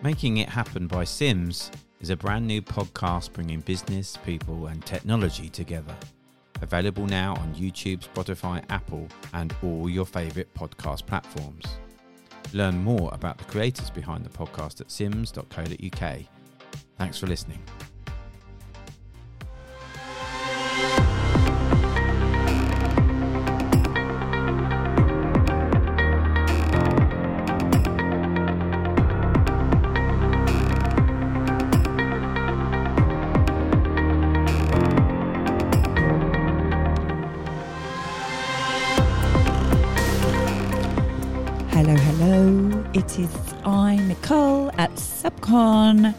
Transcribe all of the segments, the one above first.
Making It Happen by Sims is a brand new podcast bringing business, people, and technology together. Available now on YouTube, Spotify, Apple, and all your favourite podcast platforms. Learn more about the creators behind the podcast at sims.co.uk. Thanks for listening. Hello, hello. It is I, Nicole, at Subcon.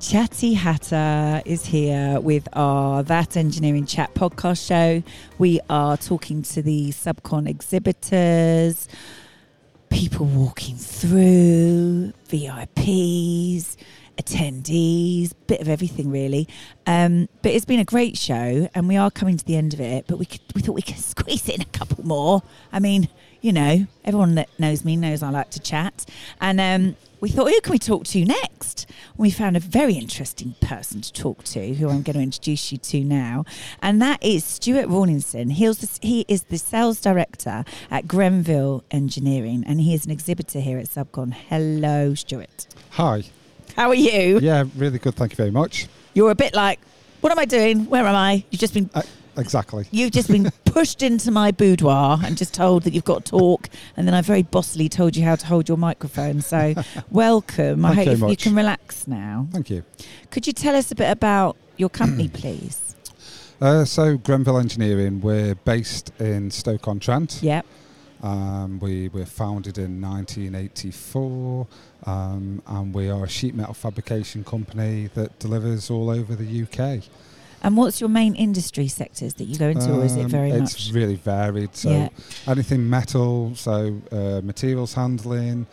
Chatty Hatter is here with our That Engineering Chat podcast show. We are talking to the Subcon exhibitors, people walking through, VIPs, attendees, bit of everything really. Um, but it's been a great show, and we are coming to the end of it. But we could, we thought we could squeeze in a couple more. I mean, you know, everyone that knows me knows I like to chat, and um, we thought, who can we talk to next? We found a very interesting person to talk to, who I'm going to introduce you to now, and that is Stuart Rawlinson. He is the, he is the sales director at Grenville Engineering, and he is an exhibitor here at Subcon. Hello, Stuart. Hi. How are you? Yeah, really good. Thank you very much. You're a bit like, what am I doing? Where am I? You've just been Uh, exactly. you've just been pushed into my boudoir and just told that you've got to talk, and then I very bossily told you how to hold your microphone. So, welcome. I you hope you much. can relax now. Thank you. Could you tell us a bit about your company, please? Uh, so, Grenville Engineering, we're based in Stoke-on-Trent. Yep. Um, we were founded in 1984, um, and we are a sheet metal fabrication company that delivers all over the UK. And what's your main industry sectors that you go into, or is it Um, very it's much? really varied. So, Yeah. anything metal, so uh, materials handling,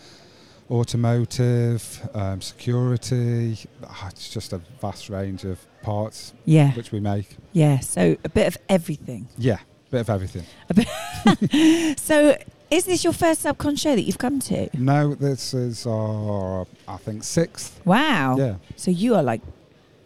automotive, um, security. Ah, it's just a vast range of parts Yeah, which we make. yeah. So a bit of everything. Yeah, a bit of everything. So, is this your first subcon show that you've come to? No, this is our, I think, sixth. Wow. Yeah, So you are like,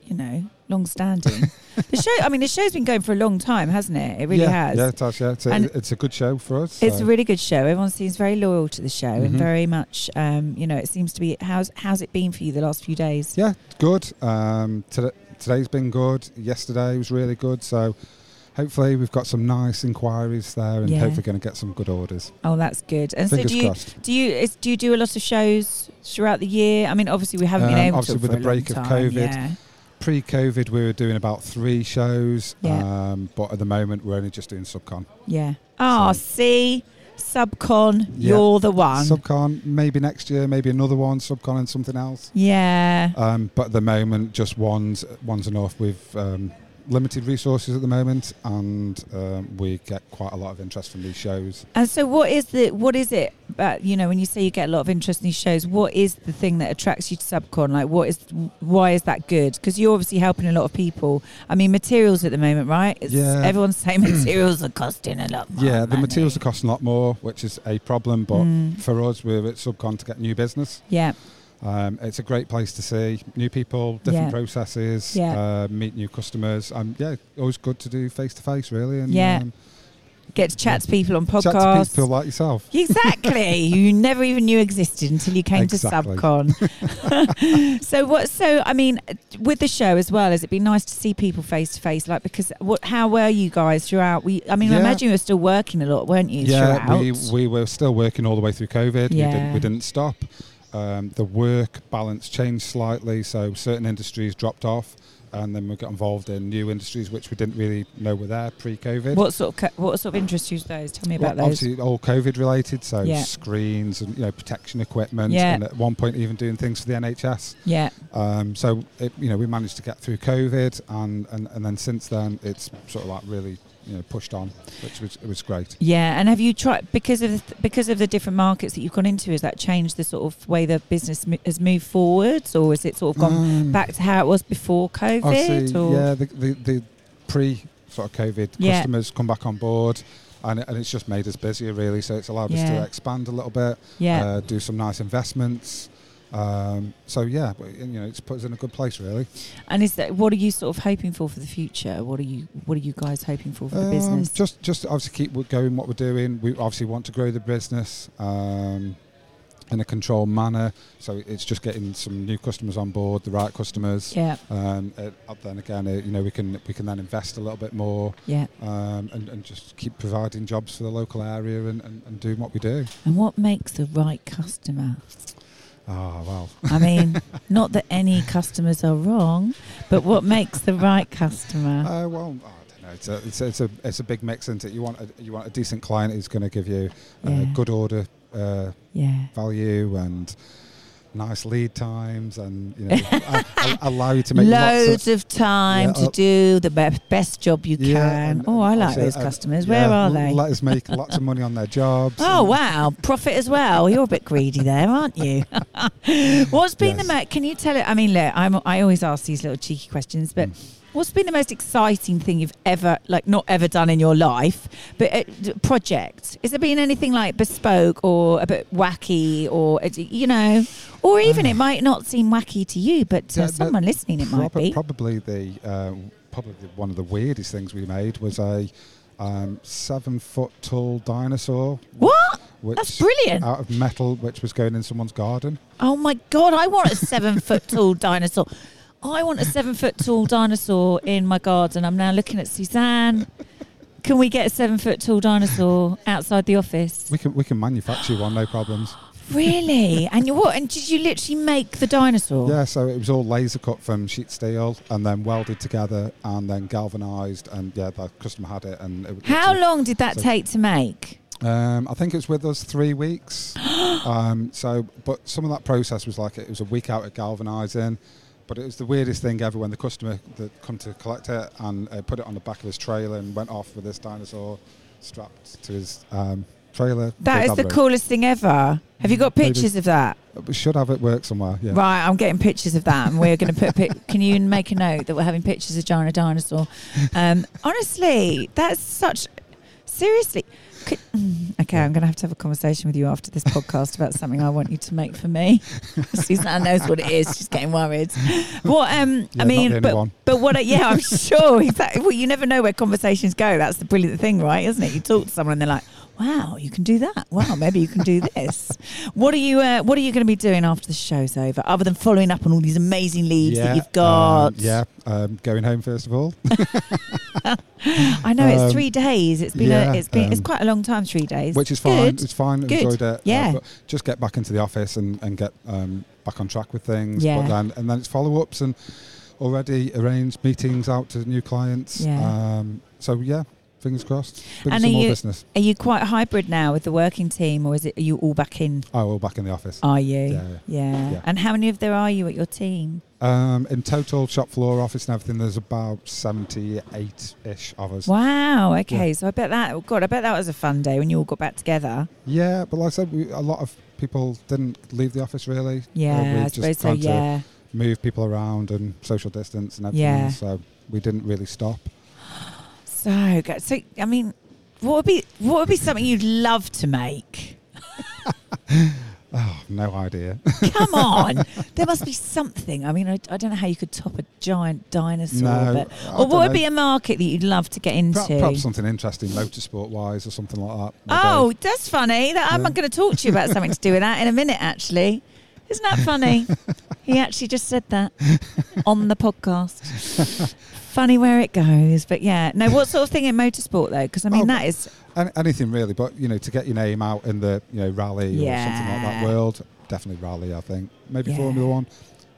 you know, long standing. the show. I mean, the show's been going for a long time, hasn't it? It really yeah, has. Yeah, it has. Yeah, it's a, And- it's a good show for us. It's so- a really good show. Everyone seems very loyal to the show and Mhm. very much, um, you know, it seems to be. How's how's it been for you the last few days? yeah, good. Um, today, today's been good. Yesterday was really good. So hopefully we've got some nice inquiries there, and Yeah. hopefully going to get some good orders. Oh, that's good. And Fingers so, do you crossed. do you is, do you do a lot of shows throughout the year? I mean, obviously we haven't been Um, able obviously to with for the break of time, COVID, Yeah. Pre-COVID, we were doing about three shows, Yeah. um, but at the moment we're only just doing subcon. Yeah. Oh, So- see, Subcon, Yeah. you're the one. Subcon, maybe next year, maybe another one. Subcon and something else. yeah. Um, but at the moment, just one's one's enough. We've um, limited resources at the moment, and um, we get quite a lot of interest from these shows. And so, what is the what is it? About, you know, when you say you get a lot of interest in these shows, what is the thing that attracts you to Subcon? Like, what is why is that good? Because you're obviously helping a lot of people. I mean, materials at the moment, right? It's, Yeah. Everyone's saying materials are costing a lot more. yeah, the money. materials are costing a lot more, which is a problem. But Mm. for us, we're at Subcon to get new business. Yeah, Um, it's a great place to see new people, different Yeah. processes, Yeah. uh, meet new customers. Um, yeah, always good to do face to face, really. And Yeah. um, get to chat to people on chat to people like yourself. Exactly. you never even knew existed until you came Exactly. to Subcon. so what? So I mean, with the show as well, has it been nice to see people face to face? Like, because what? How were you guys throughout? We, I mean, I imagine you were still working a lot, weren't you? Yeah, throughout? we, we were still working all the way through COVID. We, Yeah. didn't, we didn't stop. Um, the work balance changed slightly, so certain industries dropped off, and then we got involved in new industries which we didn't really know were there pre-COVID. What sort of co- what sort of industries those? Tell me Well, about those. obviously, all COVID related, so Yeah. screens and you know protection equipment, Yeah. and at one point even doing things for the NHS. Yeah, Um, so it, you know we managed to get through COVID, and, and, and then since then it's sort of like really you know pushed on, which was it was great. yeah. And have you tried because of the, because of the different markets that you've gone into? Has that changed the sort of way the business mo- has moved forwards, or has it sort of gone Um, back to how it was before COVID? Or? yeah, the, the, the pre sort of COVID Yeah. customers come back on board, and, and it's just made us busier really. So it's allowed us to expand a little bit, yeah. uh, do some nice investments, Um, so yeah, but, you know, it's put us in a good place really. And is that what are you sort of hoping for for the future? What are you What are you guys hoping for for the Um, business? Just, just obviously keep going what we're doing. We obviously want to grow the business um, in a controlled manner. So it's just getting some new customers on board, the right customers. yeah, Um, uh, then again, uh, you know, we can we can then invest a little bit more yeah. um, and, and just keep providing jobs for the local area and, and, and doing what we do. And what makes the right customer? Ah, well, I mean, not that any customers are wrong, but what makes the right customer? Uh, well, I don't know. It's a, it's a, it's a, it's a big mix, isn't it? You want a, you want a decent client who's going to give you uh, Yeah. good order uh, Yeah. value and nice lead times, and you know, allow you to make lots Loads of. of time Yeah, to uh, do the be- best job you Yeah, can. and- oh, I like obviously, those uh, customers. yeah, Where are they? Let us make lots of money on their jobs. Oh wow, profit as well. You're a bit greedy there, aren't you? what's been the Yes. Can you tell it? I mean, look, I'm, I always ask these little cheeky questions, but Mm. What's been the most exciting thing you've ever, like, not ever done in your life, but a d- project? Has there been anything like bespoke or a bit wacky, or uh, you know, or even it might not seem wacky to you, but to Yeah, the- someone listening, it might be. Probably the uh, probably one of the weirdest things we made was a um, seven foot tall dinosaur. What? Which, That's brilliant. Out of metal, which was going in someone's garden. Oh my god, I want a seven foot tall dinosaur. I want a seven foot tall dinosaur in my garden. I'm now looking at Suzanne. Can we get a seven foot tall dinosaur outside the office? We can we can manufacture one, no problems. Really? And you what? And did you literally make the dinosaur? Yeah, so it was all laser cut from sheet steel and then welded together and then galvanized and yeah, the customer had it and it How long did that So- take to make? Um, I think it was with us three weeks. um, so, but some of that process was like it was a week out of galvanizing. But it was the weirdest thing ever when the customer that come to collect it and uh, put it on the back of his trailer and went off with this dinosaur strapped to his um, trailer. That is the coolest thing ever. Have you got Maybe. pictures of that? We should have it work somewhere. Yeah. Right, I'm getting pictures of that, and we're going to put. Pic- can you make a note that we're having pictures of Giant Dinosaur? Um, honestly, that's such. Seriously, could, mm, okay, I'm going to have to have a conversation with you after this podcast about something I want you to make for me. Suzanne knows what it is; she's getting worried. What? Um, Yeah, I mean, but but what? I- Yeah, I'm sure. Exactly. Well, you never know where conversations go. That's the brilliant thing, right? Isn't it? You talk to someone and they're like, "Wow, you can do that. Wow, maybe you can do this." what are you? Uh, what are you going to be doing after the show's over, other than following up on all these amazing leads that you've got? um, yeah, um, going home first of all. I know it's Um, three days. It's been yeah, a, it's been it's um, quite a long time. Three days, which is fine. Good. It's fine. Good. Enjoyed it. uh, Yeah. but just get back into the office and, and get um, back on track with things. Yeah. But then and then it's follow ups and already arranged meetings out to new clients. Yeah. Um, so yeah, fingers crossed. Bring And are you- business. Are you quite hybrid now with the working team, or is it are you all back in? Oh, we're back in the office. Are you? Yeah, Yeah. Yeah. And how many of there are you at your team? Um, in total, shop floor, office, and everything, there's about seventy-eight ish of us. Wow. Okay. So I bet that. God, I bet that was a fun day when you all got back together. Yeah, but like I said, we, a lot of people didn't leave the office really. Uh, Yeah, we're I just suppose so. trying to Yeah. move people around and social distance and everything. Yeah. So we didn't really stop. So good. So I mean, what would be what would be something you'd love to make? Oh, no idea. Come on, there must be something. I mean, I, I don't know how you could top a giant dinosaur, No, but or what would know. be a market that you'd love to get into? Perhaps, perhaps something interesting, motorsport wise, or something like that. Oh, Maybe. that's funny. That, I'm Yeah. going to talk to you about something to do with that in a minute, actually. Isn't that funny? he actually just said that on the podcast. funny where it goes. But yeah, no, what sort of thing in motorsport, though? Because I mean, Oh, that is. An- anything really, but you know, to get your name out in the you know rally or something like that world, definitely rally. I think maybe Yeah. Formula One.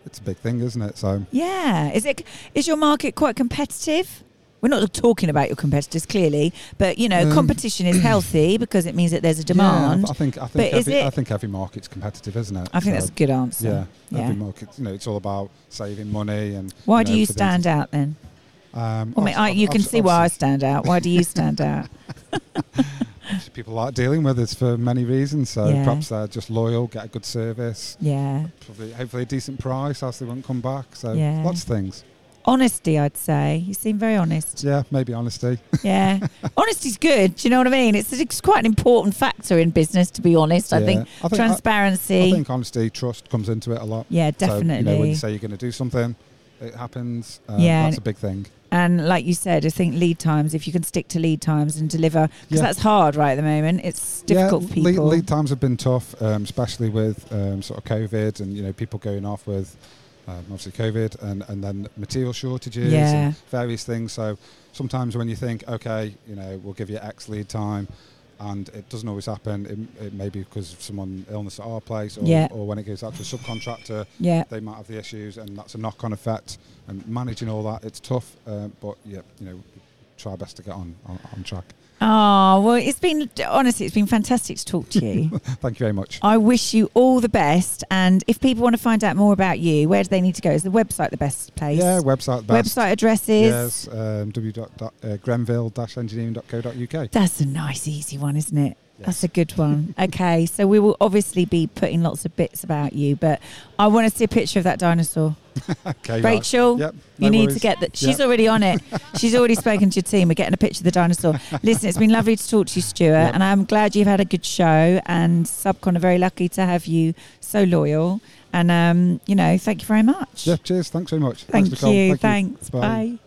It's a big thing, isn't it? So Yeah. Is it? Is your market quite competitive? We're not talking about your competitors, clearly, but you know, Um, competition is healthy because it means that there's a demand. Yeah, I think I think every, I think every market's competitive, isn't it? I think So, that's a good answer. Yeah, Yeah. every market. You know, it's all about saving money and. Why know, do you stand out then? Um, Well, I mean, I, you can see why I stand out. Why do you stand out? people like dealing with us for many reasons. So Yeah. perhaps they're just loyal, get a good service, Yeah. probably hopefully a decent price, else they won't come back. So Yeah. lots of things. honesty, I'd say. You seem very honest. Yeah, maybe honesty. Yeah. Honesty's good. Do you know what I mean? It's, it's quite an important factor in business, to be honest. I think I think transparency. I think honesty, trust comes into it a lot. yeah, So, definitely. you know, when you say you're going to do something, it happens. Um, Yeah, that's a big thing. and like you said, I think lead times, if you can stick to lead times and deliver, because Yeah. that's hard right at the moment. It's difficult yeah, for people. Lead, lead times have been tough, um, especially with um, sort of COVID and you know people going off with um, obviously COVID and, and then material shortages Yeah. and various things. So sometimes when you think, okay, you know, we'll give you X lead time, and it doesn't always happen. It, it may be because of someone illness at our place, or, Yeah. or when it goes out to a subcontractor, yeah. they might have the issues, and that's a knock-on effect. And managing all that, it's tough. Um, but yeah, you know, try best to get on on, on track. Oh, well, it's been, honestly, it's been fantastic to talk to you. Thank you very much. I wish you all the best. And if people want to find out more about you, where do they need to go? Is the website the best place? Yeah, website best. Website addresses? Yes, um, www.grenville-engineering.co.uk. That's a nice, easy one, isn't it? Yes. That's a good one. okay, so we will obviously be putting lots of bits about you, but I want to see a picture of that dinosaur. Okay, right. Rachel, Yep, you no need to get that. She's Yep. already on it. She's already spoken to your team. We're getting a picture of the dinosaur. Listen, it's been lovely to talk to you, Stuart, Yep. and I'm glad you've had a good show. And Subcon are very lucky to have you so loyal. And um, you know, thank you very much. Yeah, cheers. Thanks very much. Thank Thanks, you. Thank Thanks. Bye. Bye.